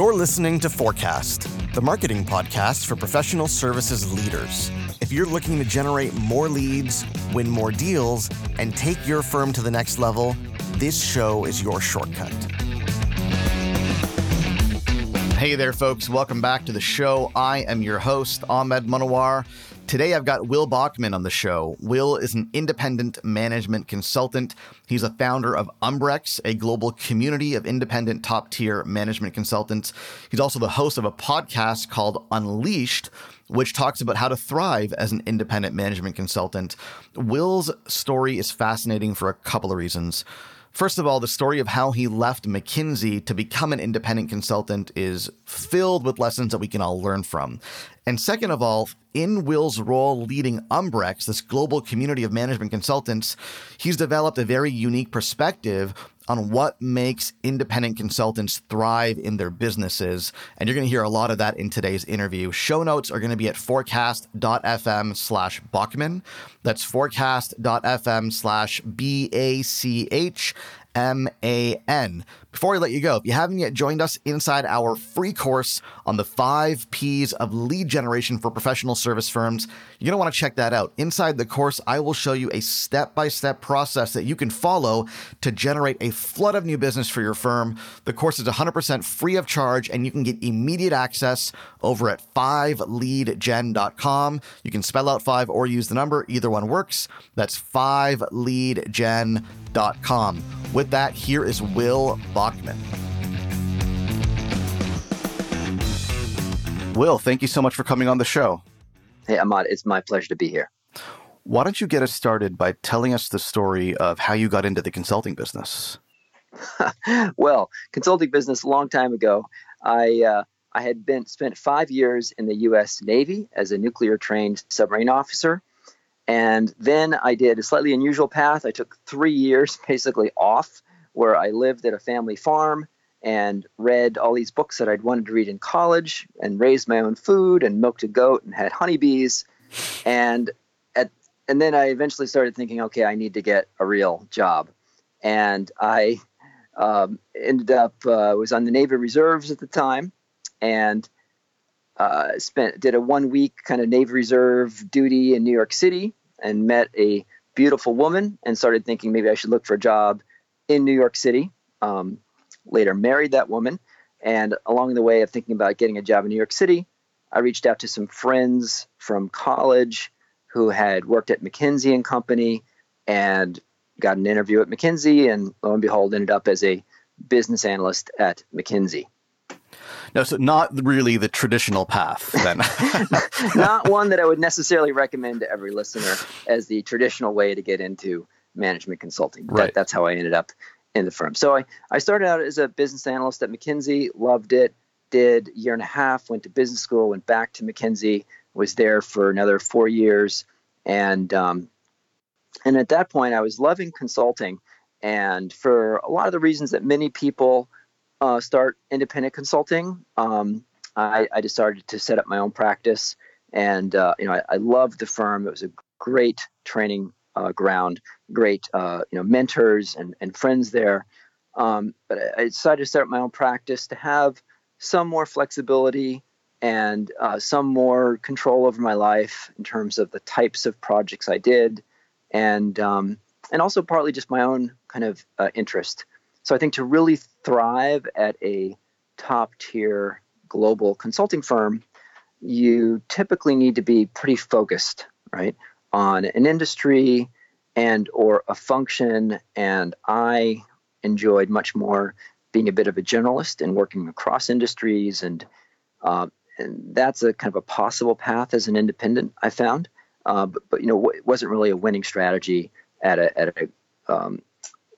You're listening to Forecast, the marketing podcast for professional services leaders. If you're looking to generate more leads, win more deals, and take your firm to the next level, this show is your shortcut. Hey there, folks. Welcome back to the show. I am your host, Ahmed Manawar. Today, I've got Will Bachman on the show. Will is an independent management consultant. He's a founder of Umbrex, a global community of independent top tier management consultants. He's also the host of a podcast called Unleashed, which talks about how to thrive as an independent management consultant. Will's story is fascinating for a couple of reasons. First of all, the story of how he left McKinsey to become an independent consultant is filled with lessons that we can all learn from. And second of all, in Will's role leading Umbrex, this global community of management consultants, he's developed a very unique perspective on what makes independent consultants thrive in their businesses. And you're going to hear a lot of that in today's interview. Show notes are going to be at forecast.fm slash Bachman. That's forecast.fm slash B A C H M A N. Before I let you go, if you haven't yet joined us inside our free course on the five P's of lead generation for professional service firms, you're going to want to check that out. Inside the course, I will show you a step by step process that you can follow to generate a flood of new business for your firm. The course is 100% free of charge, and you can get immediate access over at 5leadgen.com. You can spell out 5 or use the number, either one works. That's 5leadgen.com. With that, here is Will Bachman. Will, thank you so much for coming on the show. Hey, Ahmad, it's my pleasure to be here. Why don't you get us started by telling us the story of how you got into the consulting business? well, consulting business a long time ago. I uh, I had been spent five years in the U.S. Navy as a nuclear trained submarine officer, and then I did a slightly unusual path. I took three years basically off, where I lived at a family farm and read all these books that I'd wanted to read in college, and raised my own food and milked a goat and had honeybees, and at and then I eventually started thinking, okay, I need to get a real job, and I um, ended up uh, was on the Navy Reserves at the time, and uh, spent did a one week kind of Navy Reserve duty in New York City, and met a beautiful woman, and started thinking maybe I should look for a job in New York City. Um, later, married that woman, and along the way of thinking about getting a job in New York City, I reached out to some friends from college who had worked at McKinsey and Company, and got an interview at McKinsey, and lo and behold, ended up as a business analyst at McKinsey. No, so not really the traditional path then. not one that I would necessarily recommend to every listener as the traditional way to get into management consulting. Right. That, that's how I ended up in the firm. So I, I started out as a business analyst at McKinsey, loved it, did a year and a half, went to business school, went back to McKinsey, was there for another four years, and um, and at that point I was loving consulting, and for a lot of the reasons that many people uh, start independent consulting, um, I, I, decided to set up my own practice, and uh, you know I, I, loved the firm. It was a great training uh, ground, great uh, you know mentors and, and friends there. Um, but I, decided to start my own practice to have some more flexibility and uh, some more control over my life in terms of the types of projects I did, and um, and also partly just my own kind of uh, interest. So I think to really thrive at a top tier global consulting firm, you typically need to be pretty focused, right, on an industry and or a function. And I enjoyed much more being a bit of a generalist and working across industries and uh, and that's a kind of a possible path as an independent I found, uh, but, but you know it wasn't really a winning strategy at a at a um,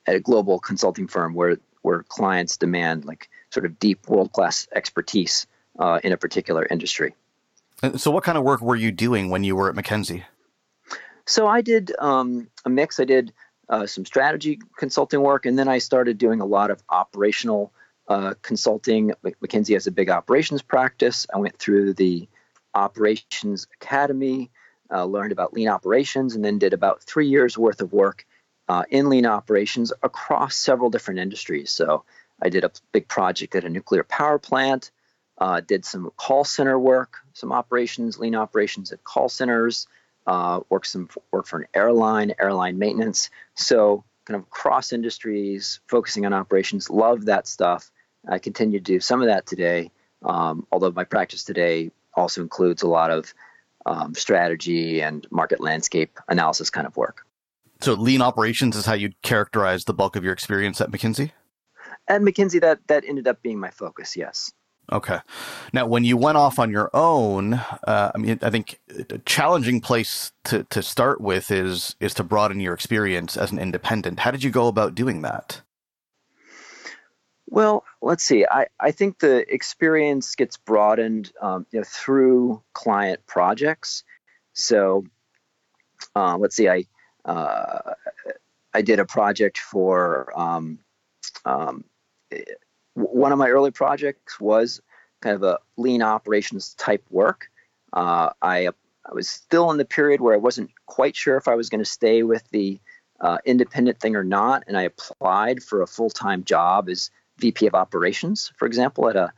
at a global consulting firm where where clients demand like sort of deep world class expertise uh, in a particular industry. So, what kind of work were you doing when you were at McKinsey? So, I did um, a mix. I did uh, some strategy consulting work, and then I started doing a lot of operational uh, consulting. McKinsey has a big operations practice. I went through the operations academy, uh, learned about lean operations, and then did about three years worth of work uh, in lean operations across several different industries. So I did a big project at a nuclear power plant. uh, did some call center work, some operations, lean operations at call centers, uh, work for an airline, airline maintenance. So kind of cross industries, focusing on operations. Love that stuff. I continue to do some of that today, um, although my practice today also includes a lot of um, strategy and market landscape analysis kind of work. So, lean operations is how you'd characterize the bulk of your experience at McKinsey. At McKinsey, that that ended up being my focus. Yes. Okay. Now, when you went off on your own, uh, I mean, I think a challenging place to, to start with is is to broaden your experience as an independent. How did you go about doing that? Well, let's see. I, I think the experience gets broadened um, you know, through client projects. So, uh, let's see. I uh, I did a project for um, um, one of my early projects was kind of a lean operations type work. Uh, I, I was still in the period where I wasn't quite sure if I was going to stay with the uh, independent thing or not, and I applied for a full time job as VP of operations, for example, at a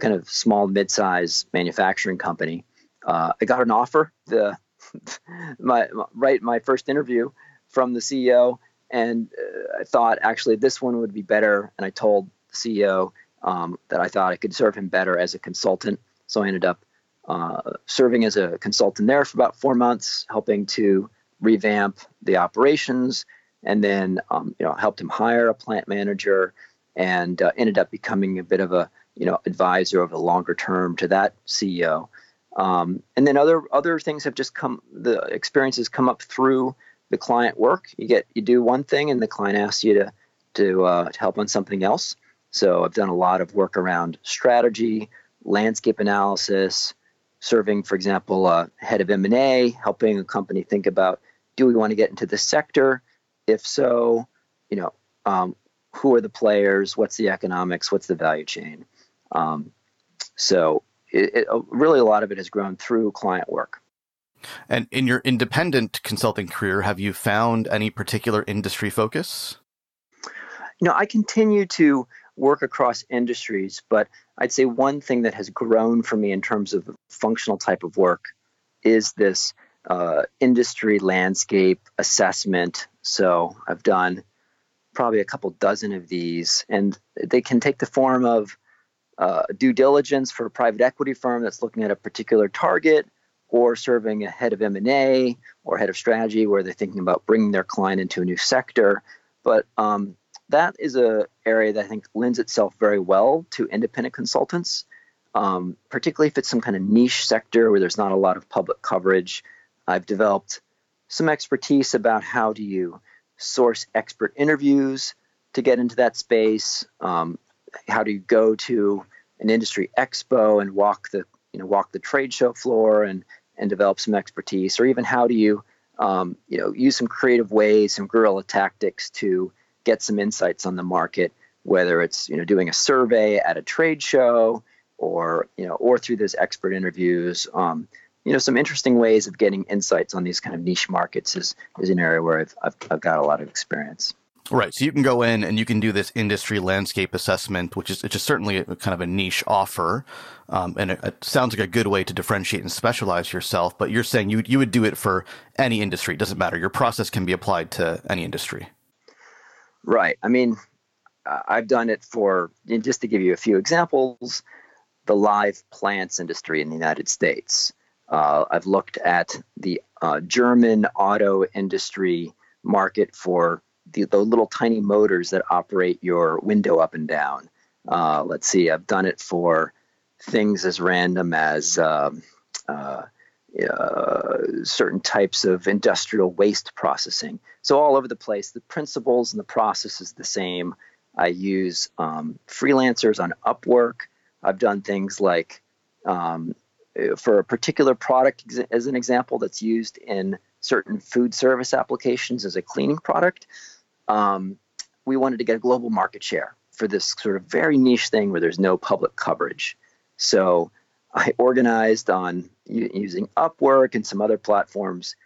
kind of small mid sized manufacturing company. Uh, I got an offer the my, my right my first interview from the CEO, and uh, I thought actually this one would be better, and I told CEO um, that I thought I could serve him better as a consultant. So I ended up uh, serving as a consultant there for about four months, helping to revamp the operations, and then um, you know helped him hire a plant manager, and uh, ended up becoming a bit of a you know advisor over the longer term to that CEO. Um, and then other other things have just come. The experiences come up through the client work. You get you do one thing, and the client asks you to to, uh, to help on something else. So I've done a lot of work around strategy, landscape analysis, serving, for example, a head of M&A, helping a company think about do we want to get into this sector? If so, you know, um, who are the players? What's the economics? What's the value chain? Um, so it, it, really a lot of it has grown through client work. And in your independent consulting career, have you found any particular industry focus? You know, I continue to work across industries, but I'd say one thing that has grown for me in terms of functional type of work is this uh, industry landscape assessment. So I've done probably a couple dozen of these, and they can take the form of uh, due diligence for a private equity firm that's looking at a particular target, or serving a head of M&A or head of strategy where they're thinking about bringing their client into a new sector. But um, that is a area that I think lends itself very well to independent consultants, um, particularly if it's some kind of niche sector where there's not a lot of public coverage. I've developed some expertise about how do you source expert interviews to get into that space. Um, how do you go to an industry expo and walk the you know walk the trade show floor and and develop some expertise, or even how do you um, you know use some creative ways, some guerrilla tactics to get some insights on the market, whether it's you know doing a survey at a trade show or you know or through those expert interviews. Um, you know, some interesting ways of getting insights on these kind of niche markets is is an area where I've I've, I've got a lot of experience. Right. So you can go in and you can do this industry landscape assessment, which is, is certainly a, kind of a niche offer. Um, and it, it, sounds like a good way to differentiate and specialize yourself. But you're saying you, you would do it for any industry. It doesn't matter. Your process can be applied to any industry. Right. I mean, I've done it for, just to give you a few examples, the live plants industry in the United States. Uh, I've looked at the uh, German auto industry market for the, the, little tiny motors that operate your window up and down. Uh, let's see, I've done it for things as random as um, uh, uh, certain types of industrial waste processing. So all over the place, the principles and the process is the same. I use um, freelancers on Upwork. I've done things like um, for a particular product, as an example, that's used in certain food service applications as a cleaning product. Um, we wanted to get a global market share for this sort of very niche thing where there's no public coverage. So I organized on using Upwork and some other platforms,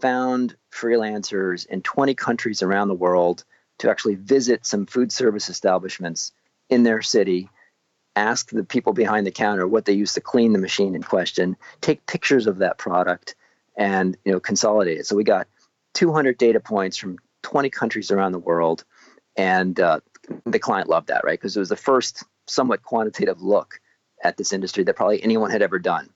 found freelancers in 20 countries around the world to actually visit some food service establishments in their city, ask the people behind the counter what they use to clean the machine in question, take pictures of that product, and you know consolidate it. So we got 200 data points from 20 countries around the world, and uh, the client loved that, right? Because it was the first somewhat quantitative look at this industry that probably anyone had ever done.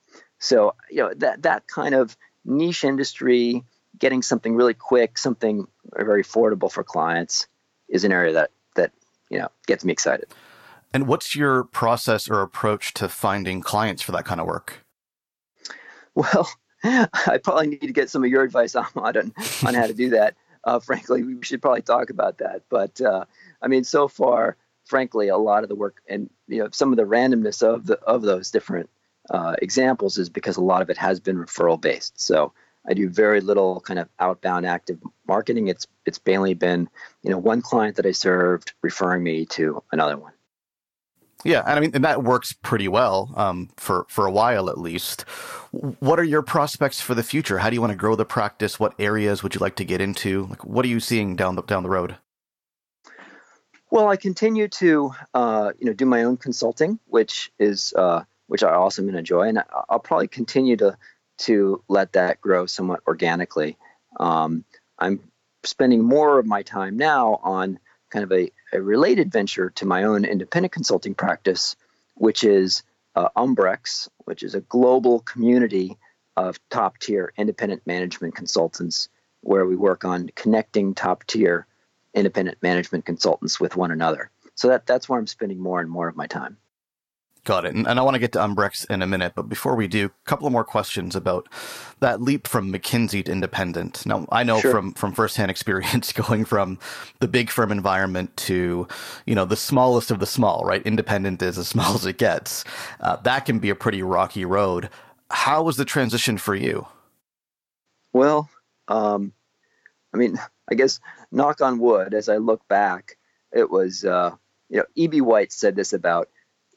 So you know that that kind of niche industry, getting something really quick, something very affordable for clients, is an area that that you know gets me excited. And what's your process or approach to finding clients for that kind of work? Well, I probably need to get some of your advice on on, on how to do that. Uh, frankly, we should probably talk about that. But uh, I mean, so far, frankly, a lot of the work and you know some of the randomness of the of those different uh, examples is because a lot of it has been referral based. So I do very little kind of outbound active marketing. It's it's mainly been you know one client that I served referring me to another one. Yeah, and I mean, and that works pretty well um, for for a while at least. What are your prospects for the future? How do you want to grow the practice? What areas would you like to get into? Like, what are you seeing down the down the road? Well, I continue to uh, you know do my own consulting, which is uh, which I also enjoy, and I'll probably continue to to let that grow somewhat organically. Um, I'm spending more of my time now on kind of a, a related venture to my own independent consulting practice, which is uh, Umbrex, which is a global community of top tier independent management consultants where we work on connecting top tier independent management consultants with one another. So that, that's where I'm spending more and more of my time. Got it. And, and I want to get to Umbrex in a minute, but before we do, a couple of more questions about that leap from McKinsey to independent. Now, I know sure. from from firsthand experience going from the big firm environment to, you know, the smallest of the small, right? Independent is as small as it gets. Uh, that can be a pretty rocky road. How was the transition for you? Well, um, I mean, I guess knock on wood, as I look back, it was, uh, you know, E.B. White said this about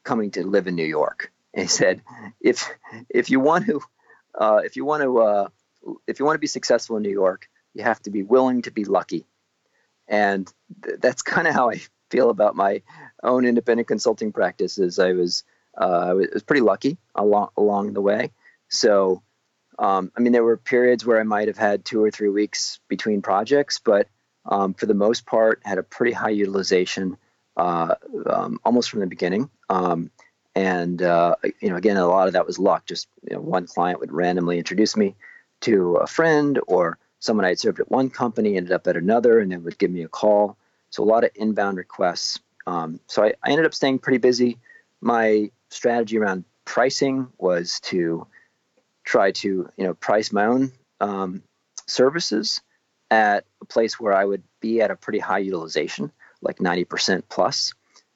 coming to live in New York. And he said, if if you want to uh, if you want to uh, if you want to be successful in New York, you have to be willing to be lucky. And th- that's kind of how I feel about my own independent consulting practices. I was uh, I was pretty lucky along along the way. So, um, I mean, there were periods where I might have had two or three weeks between projects, but um, for the most part, had a pretty high utilization uh, um, almost from the beginning. Um, and uh, you know, again, a lot of that was luck. Just you know, one client would randomly introduce me to a friend, or someone I had served at one company ended up at another, and then would give me a call. So a lot of inbound requests. Um, so I, I ended up staying pretty busy. My strategy around pricing was to try to you know price my own um, services at a place where I would be at a pretty high utilization like 90% plus.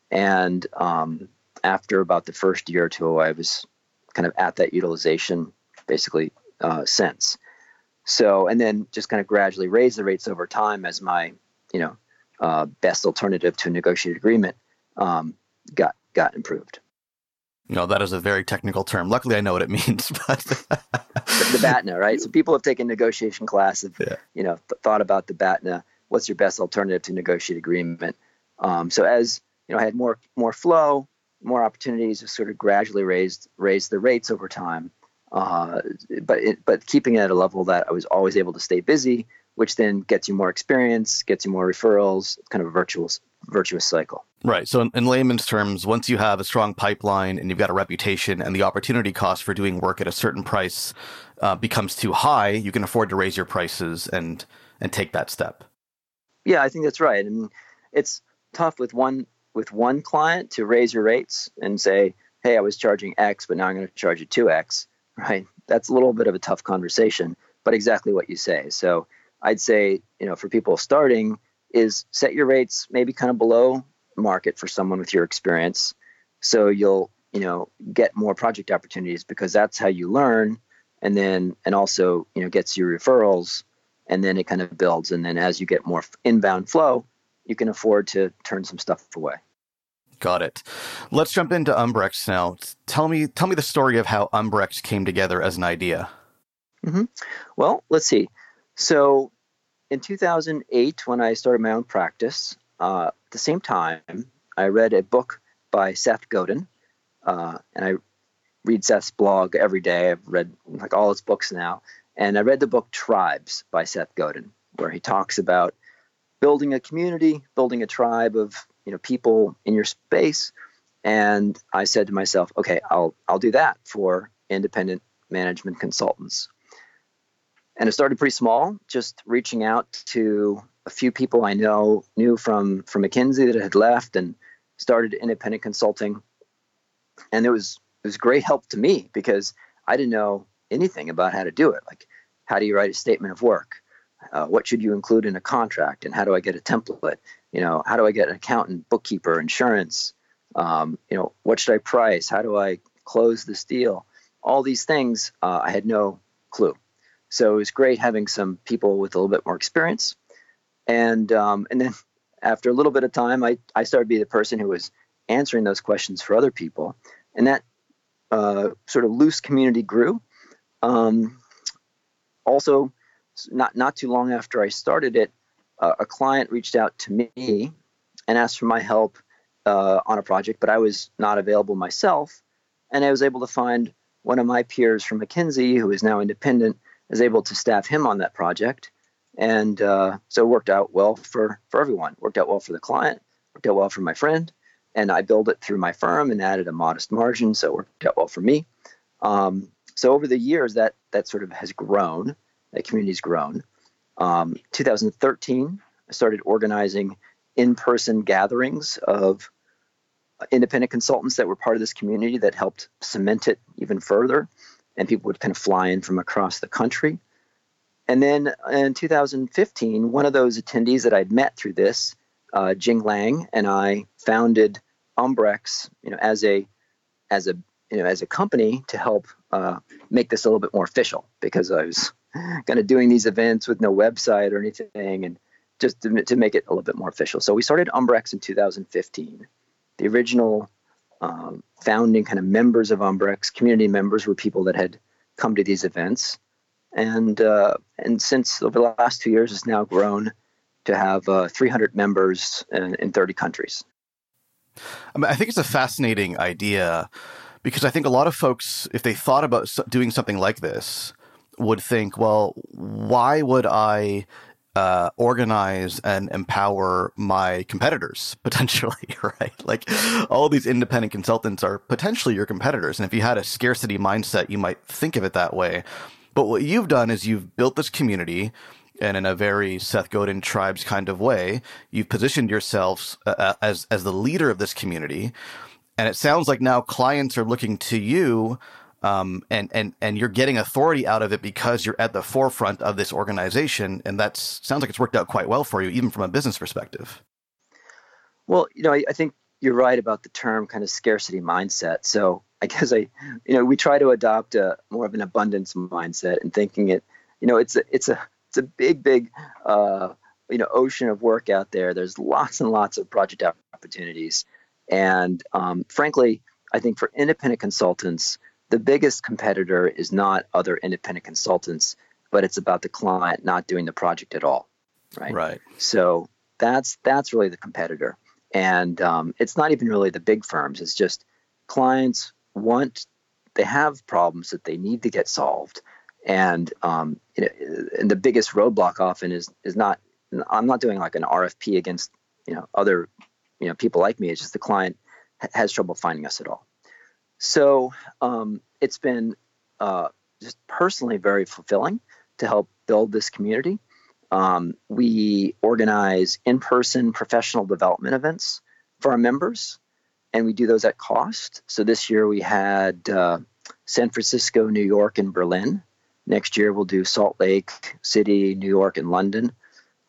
And um, after about the first year or two, I was kind of at that utilization basically uh, since. So, and then just kind of gradually raise the rates over time as my, you know, uh, best alternative to a negotiated agreement um, got got improved. No, that is a very technical term. Luckily, I know what it means. But the, the BATNA, right? So people have taken negotiation class, have yeah. you know th- thought about the BATNA what's your best alternative to negotiate agreement. Um, so as you know, I had more more flow, more opportunities sort of gradually raise raise the rates over time. Uh, but it, but keeping it at a level that I was always able to stay busy, which then gets you more experience, gets you more referrals, kind of a virtuous virtuous cycle. Right. So, in, in, layman's terms, once you have a strong pipeline and you've got a reputation, and the opportunity cost for doing work at a certain price uh, becomes too high, you can afford to raise your prices and and take that step. Yeah, I think that's right. I mean, it's tough with one with one client to raise your rates and say, "Hey, I was charging X, but now I'm going to charge you 2X." Right? That's a little bit of a tough conversation, but exactly what you say. So, I'd say, you know, for people starting is set your rates maybe kind of below market for someone with your experience so you'll, you know, get more project opportunities because that's how you learn and then and also, you know, gets you referrals and then it kind of builds. And then as you get more inbound flow, you can afford to turn some stuff away. Got it. Let's jump into Umbrex now. Tell me, tell me the story of how Umbrex came together as an idea. Mm-hmm. Well, let's see. So, in 2008, when I started my own practice, uh, at the same time, I read a book by Seth Godin uh, and I read Seth's blog every day. I've read like all his books now, and I read the book Tribes by Seth Godin, where he talks about building a community, building a tribe of you know people in your space. And I said to myself, okay, I'll I'll do that for independent management consultants. And it started pretty small, just reaching out to a few people I know knew from from McKinsey that had left and started independent consulting. And it was it was great help to me because I didn't know anything about how to do it. Like, how do you write a statement of work? Uh, what should you include in a contract? And how do I get a template? You know, how do I get an accountant, bookkeeper, insurance? Um, you know, what should I price? How do I close this deal? All these things, uh, I had no clue. So it was great having some people with a little bit more experience. And um, and then after a little bit of time, I, I started to be the person who was answering those questions for other people. And that uh, sort of loose community grew. Um, also, not not too long after I started it, uh, a client reached out to me and asked for my help uh, on a project, but I was not available myself, and I was able to find one of my peers from McKinsey, who is now independent, is able to staff him on that project, and uh, so it worked out well for for everyone. Worked out well for the client, worked out well for my friend, and I billed it through my firm and added a modest margin, so it worked out well for me. Um, so over the years, that that sort of has grown. That community's grown. Um, 2013, I started organizing in-person gatherings of independent consultants that were part of this community that helped cement it even further, and people would kind of fly in from across the country. And then in 2015, one of those attendees that I'd met through this uh, Jing Lang and I founded Umbrex, you know, as a as a you know as a company to help uh, make this a little bit more official because I was kind of doing these events with no website or anything, and just to, to make it a little bit more official. So we started Umbrex in 2015. The original um, founding kind of members of Umbrex, community members, were people that had come to these events, and uh, and since over the last two years, it's now grown to have uh, 300 members in, in 30 countries. I, think it's a fascinating idea because I think a lot of folks, if they thought about doing something like this, would think, well, why would I uh, organize and empower my competitors potentially, right? Like all these independent consultants are potentially your competitors. And if you had a scarcity mindset, you might think of it that way. But what you've done is you've built this community and in a very Seth Godin tribes kind of way, you've positioned yourselves uh, uh, as as the leader of this community, and it sounds like now clients are looking to you, um, and and and you're getting authority out of it because you're at the forefront of this organization, and that sounds like it's worked out quite well for you, even from a business perspective. Well, you know, I, I think you're right about the term kind of scarcity mindset. So I guess I, you know, we try to adopt a more of an abundance mindset and thinking it, you know, it's a, it's a it's a big, big, uh, you know, ocean of work out there. There's lots and lots of project opportunities, and um, frankly, I think for independent consultants, the biggest competitor is not other independent consultants, but it's about the client not doing the project at all, right? Right. So that's that's really the competitor, and um, it's not even really the big firms. It's just clients want they have problems that they need to get solved and um, you know, and the biggest roadblock often is is not I'm not doing like an RFP against you know other you know people like me. It's just the client has trouble finding us at all. So um, it's been uh, just personally very fulfilling to help build this community. Um, we organize in-person professional development events for our members, and we do those at cost. So this year we had uh, San Francisco, New York, and Berlin Next year, we'll do Salt Lake City, New York, and London.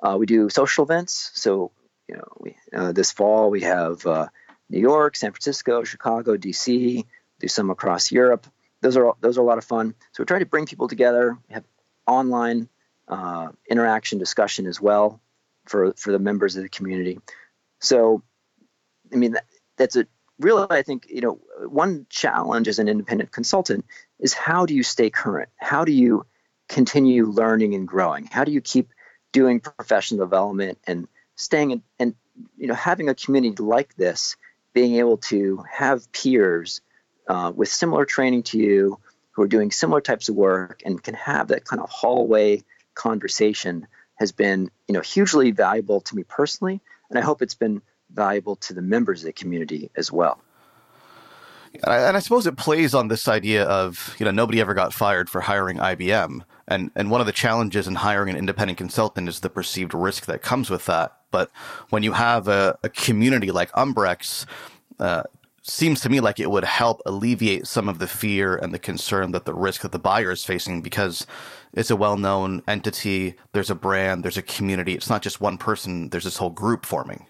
Uh, we do social events. So, you know, we, uh, this fall we have uh, New York, San Francisco, Chicago, DC. Do some across Europe. Those are those are a lot of fun. So we try to bring people together. We have online uh, interaction, discussion as well for for the members of the community. So, I mean, that, that's a really, I think, you know, one challenge as an independent consultant is how do you stay current? How do you continue learning and growing? How do you keep doing professional development and staying in, and you know having a community like this, being able to have peers uh, with similar training to you who are doing similar types of work and can have that kind of hallway conversation has been you know hugely valuable to me personally and i hope it's been valuable to the members of the community as well and I suppose it plays on this idea of you know nobody ever got fired for hiring IBM, and and one of the challenges in hiring an independent consultant is the perceived risk that comes with that. But when you have a, a community like Umbrex, uh, seems to me like it would help alleviate some of the fear and the concern that the risk that the buyer is facing because it's a well-known entity. There's a brand. There's a community. It's not just one person. There's this whole group forming.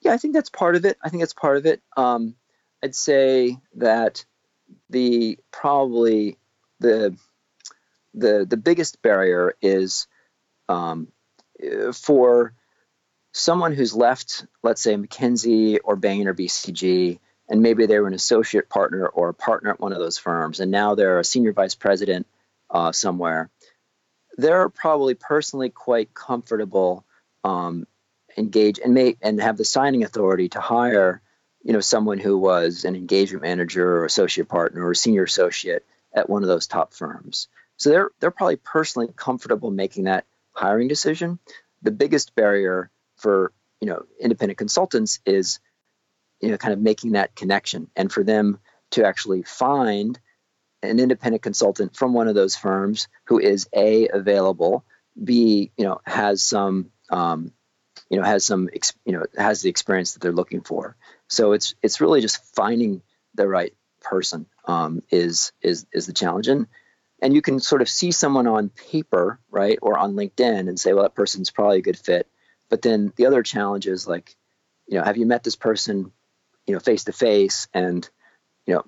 Yeah, I think that's part of it. I think that's part of it. Um, I'd say that the probably the the the biggest barrier is um, for someone who's left, let's say McKinsey or Bain or BCG, and maybe they were an associate partner or a partner at one of those firms, and now they're a senior vice president uh, somewhere. They're probably personally quite comfortable, um, engage and may and have the signing authority to hire, you know, someone who was an engagement manager or associate partner or senior associate at one of those top firms. So they're they're probably personally comfortable making that hiring decision. The biggest barrier for you know independent consultants is you know kind of making that connection. And for them to actually find an independent consultant from one of those firms who is a available b you know has some um, you know has some you know has the experience that they're looking for. So it's it's really just finding the right person um, is is is the challenge. And and you can sort of see someone on paper right or on linkedin and say well that person's probably a good fit but then the other challenge is like, you know, have you met this person, you know, face to face, and you know,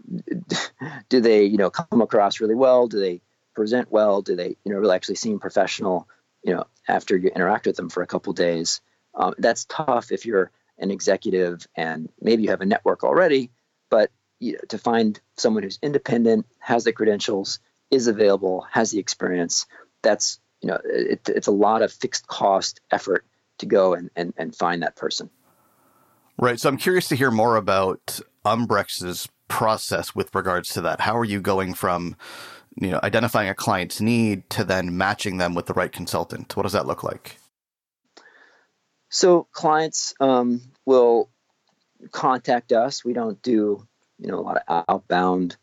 do they, you know, come across really well? Do they present well? Do they, you know, really actually seem professional? You know, after you interact with them for a couple days, um, that's tough if you're an executive and maybe you have a network already, but you know, to find someone who's independent, has the credentials, is available, has the experience, that's you know, it, it's a lot of fixed cost effort to go and, and, and find that person. Right. So I'm curious to hear more about Umbrex's process with regards to that. How are you going from, you know, identifying a client's need to then matching them with the right consultant? What does that look like? So clients um, will contact us. We don't do, you know, a lot of outbound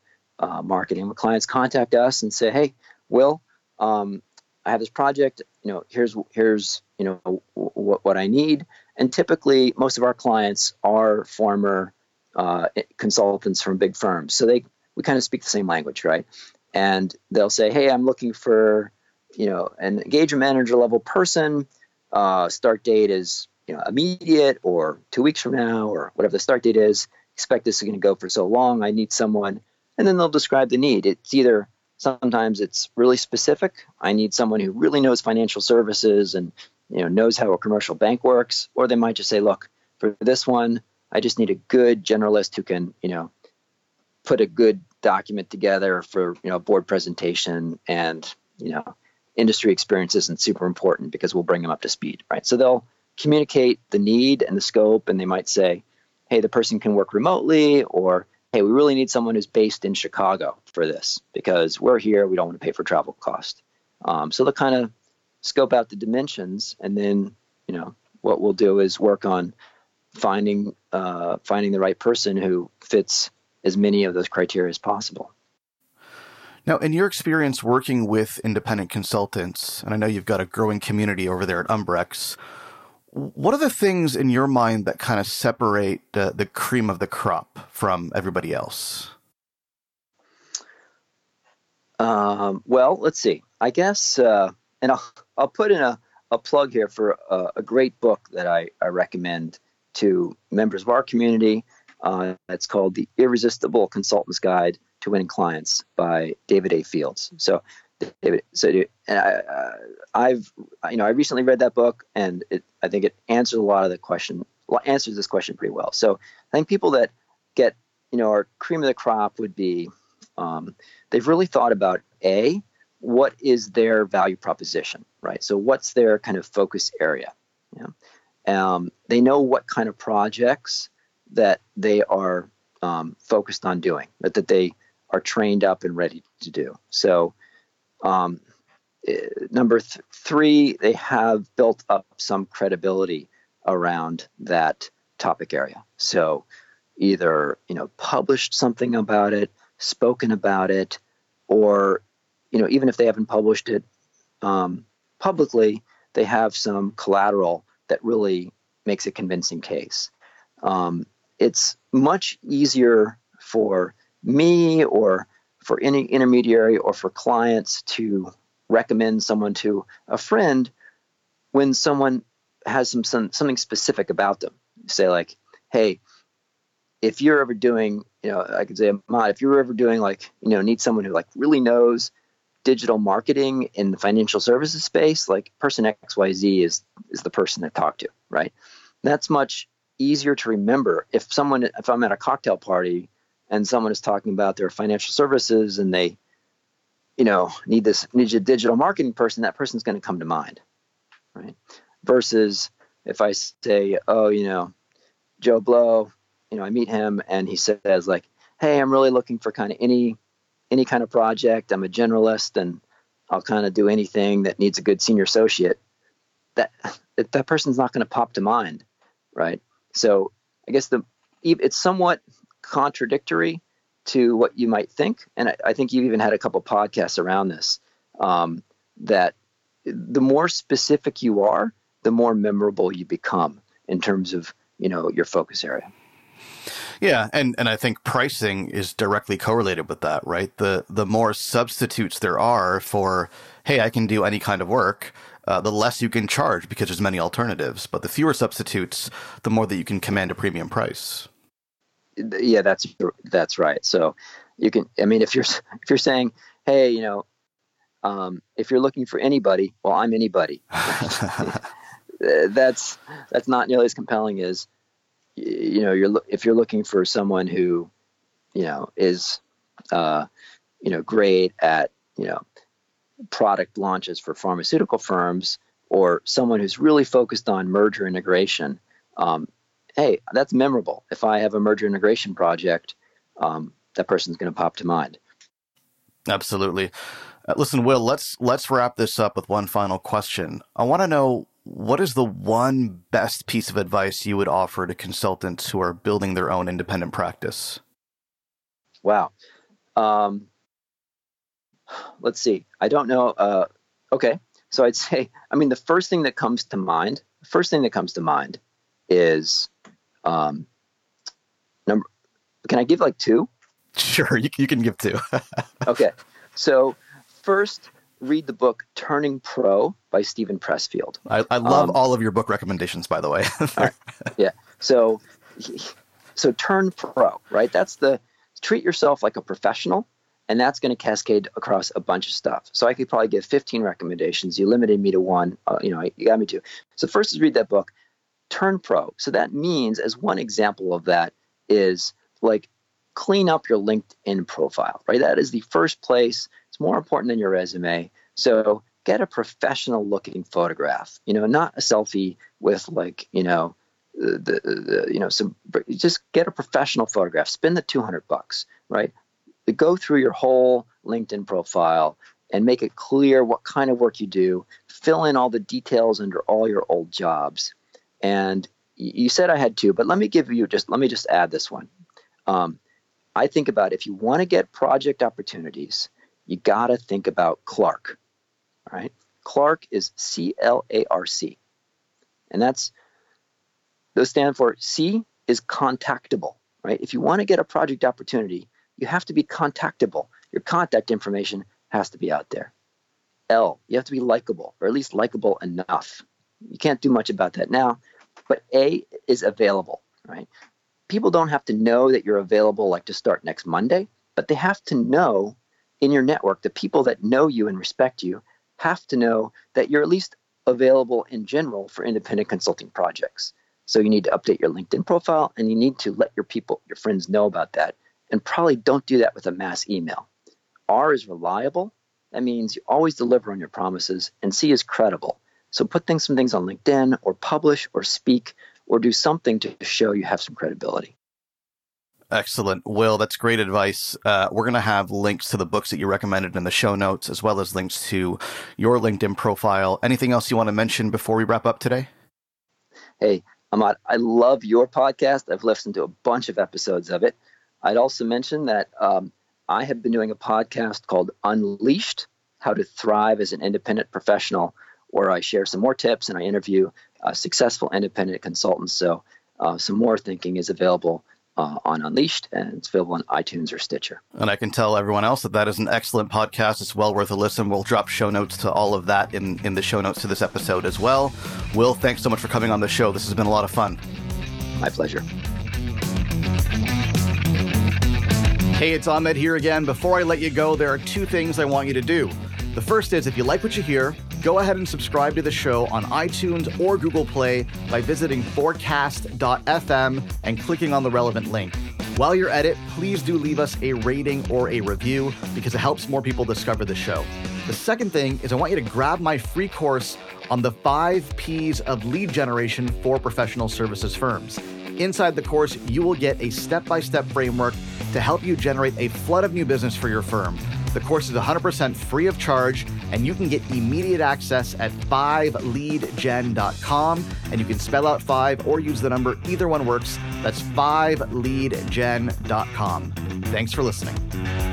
uh, marketing. When clients contact us and say, "Hey, Will, um, I have this project. You know, here's here's you know what, what I need. And typically, most of our clients are former uh, consultants from big firms, so they we kind of speak the same language, right? And they'll say, "Hey, I'm looking for you know an engagement manager level person. Uh, start date is you know immediate or two weeks from now or whatever the start date is. Expect this is going to go for so long. I need someone." And then they'll describe the need. It's either sometimes it's really specific. I need someone who really knows financial services and you know knows how a commercial bank works, or they might just say, look, for this one, I just need a good generalist who can you know put a good document together for you know a board presentation and you know industry experience isn't super important because we'll bring them up to speed right so they'll communicate the need and the scope and they might say hey the person can work remotely or hey we really need someone who's based in chicago for this because we're here we don't want to pay for travel cost um, so they'll kind of scope out the dimensions, and then you know what we'll do is work on finding uh, finding the right person who fits as many of those criteria as possible. Now, in your experience working with independent consultants, and I know you've got a growing community over there at Umbrex, what are the things in your mind that kind of separate the, the cream of the crop from everybody else? Um, well, let's see. I guess uh, and I'll, I'll put in a, a plug here for a, a great book that I, I, recommend to members of our community. Uh, it's called The Irresistible Consultant's Guide to Winning Clients by David A. Fields. So, David, so and I, uh, I've you know I recently read that book and it, I think it answers a lot of the question answers this question pretty well. So I think people that get you know are cream of the crop would be um, they've really thought about a what is their value proposition, right? So what's their kind of focus area? You know? um, they know what kind of projects that they are um, focused on doing, that, that they are trained up and ready to do. So, um, eh, number th- three, they have built up some credibility around that topic area. So, either you know published something about it, spoken about it, or you know even if they haven't published it um, publicly, they have some collateral that really makes a convincing case. Um, it's much easier for me or for any intermediary or for clients to recommend someone to a friend when someone has some, some something specific about them. Say like, hey, if you're ever doing, you know, I could say, if you're ever doing like, you know, need someone who like really knows digital marketing in the financial services space, like person XYZ is is the person to talk to, right? That's much easier to remember if someone if I'm at a cocktail party and someone is talking about their financial services and they you know need this need a digital marketing person that person's going to come to mind right? Versus if i say oh you know joe blow you know i meet him and he says like hey i'm really looking for kind of any any kind of project. I'm a generalist and i'll kind of do anything that needs a good senior associate that that person's not going to pop to mind right? So I guess the it's somewhat contradictory to what you might think, and I, I think you've even had a couple podcasts around this. Um, that the more specific you are, the more memorable you become in terms of you know your focus area. Yeah, and, and I think pricing is directly correlated with that, right? The the more substitutes there are for, hey, I can do any kind of work, uh, the less you can charge because there's many alternatives. But the fewer substitutes, the more that you can command a premium price. Yeah, that's that's right. So you can, I mean, if you're if you're saying, hey, you know, um, if you're looking for anybody, well, I'm anybody. that's that's not nearly as compelling as you know you're if you're looking for someone who you know is uh, you know great at you know product launches for pharmaceutical firms or someone who's really focused on merger integration, um, hey, that's memorable. If I have a merger integration project, um, that person's going to pop to mind. Absolutely. Uh, listen, Will, let's let's wrap this up with one final question. I want to know what is the one best piece of advice you would offer to consultants who are building their own independent practice? Wow. Um, let's see. I don't know. Uh, okay, so I'd say, I mean, the first thing that comes to mind, first thing that comes to mind is um, number. Can I give like two? Sure, you, you can give two. okay, so first, read the book Turning Pro by Steven Pressfield. I, I love um, all of your book recommendations, by the way. right. Yeah. So, so turn pro, right? That's the treat yourself like a professional and that's going to cascade across a bunch of stuff. So I could probably give 15 recommendations. You limited me to one. Uh, you know, you got me to. So first is read that book, Turn Pro. So that means, as one example of that, is like clean up your LinkedIn profile. Right, that is the first place. It's more important than your resume. So get a professional looking photograph. You know, not a selfie with like you know the, the, you know some just get a professional photograph spend the 200 bucks right go through your whole LinkedIn profile and make it clear what kind of work you do, fill in all the details under all your old jobs. And you said I had two, but let me give you just let me just add this one. Um, I think about if you want to get project opportunities, you got to think about Clark. Right, Clark is C L A R C, and that's those stand for C is contactable. Right, if you want to get a project opportunity, you have to be contactable. Your contact information has to be out there. L, you have to be likable, or at least likable enough. You can't do much about that now, but A is available, right? People don't have to know that you're available like to start next Monday, but they have to know in your network, the people that know you and respect you have to know that you're at least available in general for independent consulting projects. So you need to update your LinkedIn profile and you need to let your people, your friends know about that and probably don't do that with a mass email. R is reliable. That means you always deliver on your promises. And C is credible. So put things, some things on LinkedIn or publish or speak or do something to show you have some credibility. Excellent. Will, that's great advice. Uh, we're going to have links to the books that you recommended in the show notes, as well as links to your LinkedIn profile. Anything else you want to mention before we wrap up today? Hey, Ahmad, I love your podcast. I've listened to a bunch of episodes of it. I'd also mention that um, I have been doing a podcast called Unleashed How to Thrive as an Independent Professional, where I share some more tips and I interview uh, successful independent consultants. So, uh, some more thinking is available uh, on Unleashed, and it's available on iTunes or Stitcher. And I can tell everyone else that that is an excellent podcast. It's well worth a listen. We'll drop show notes to all of that in, in the show notes to this episode as well. Will, thanks so much for coming on the show. This has been a lot of fun. My pleasure. Hey, it's Ahmed here again. Before I let you go, there are two things I want you to do. The first is if you like what you hear, go ahead and subscribe to the show on iTunes or Google Play by visiting forecast.fm and clicking on the relevant link. While you're at it, please do leave us a rating or a review because it helps more people discover the show. The second thing is I want you to grab my free course on the five P's of lead generation for professional services firms. Inside the course, you will get a step by step framework to help you generate a flood of new business for your firm. The course is 100% free of charge, and you can get immediate access at 5leadgen.com. And you can spell out 5 or use the number, either one works. That's 5leadgen.com. Thanks for listening.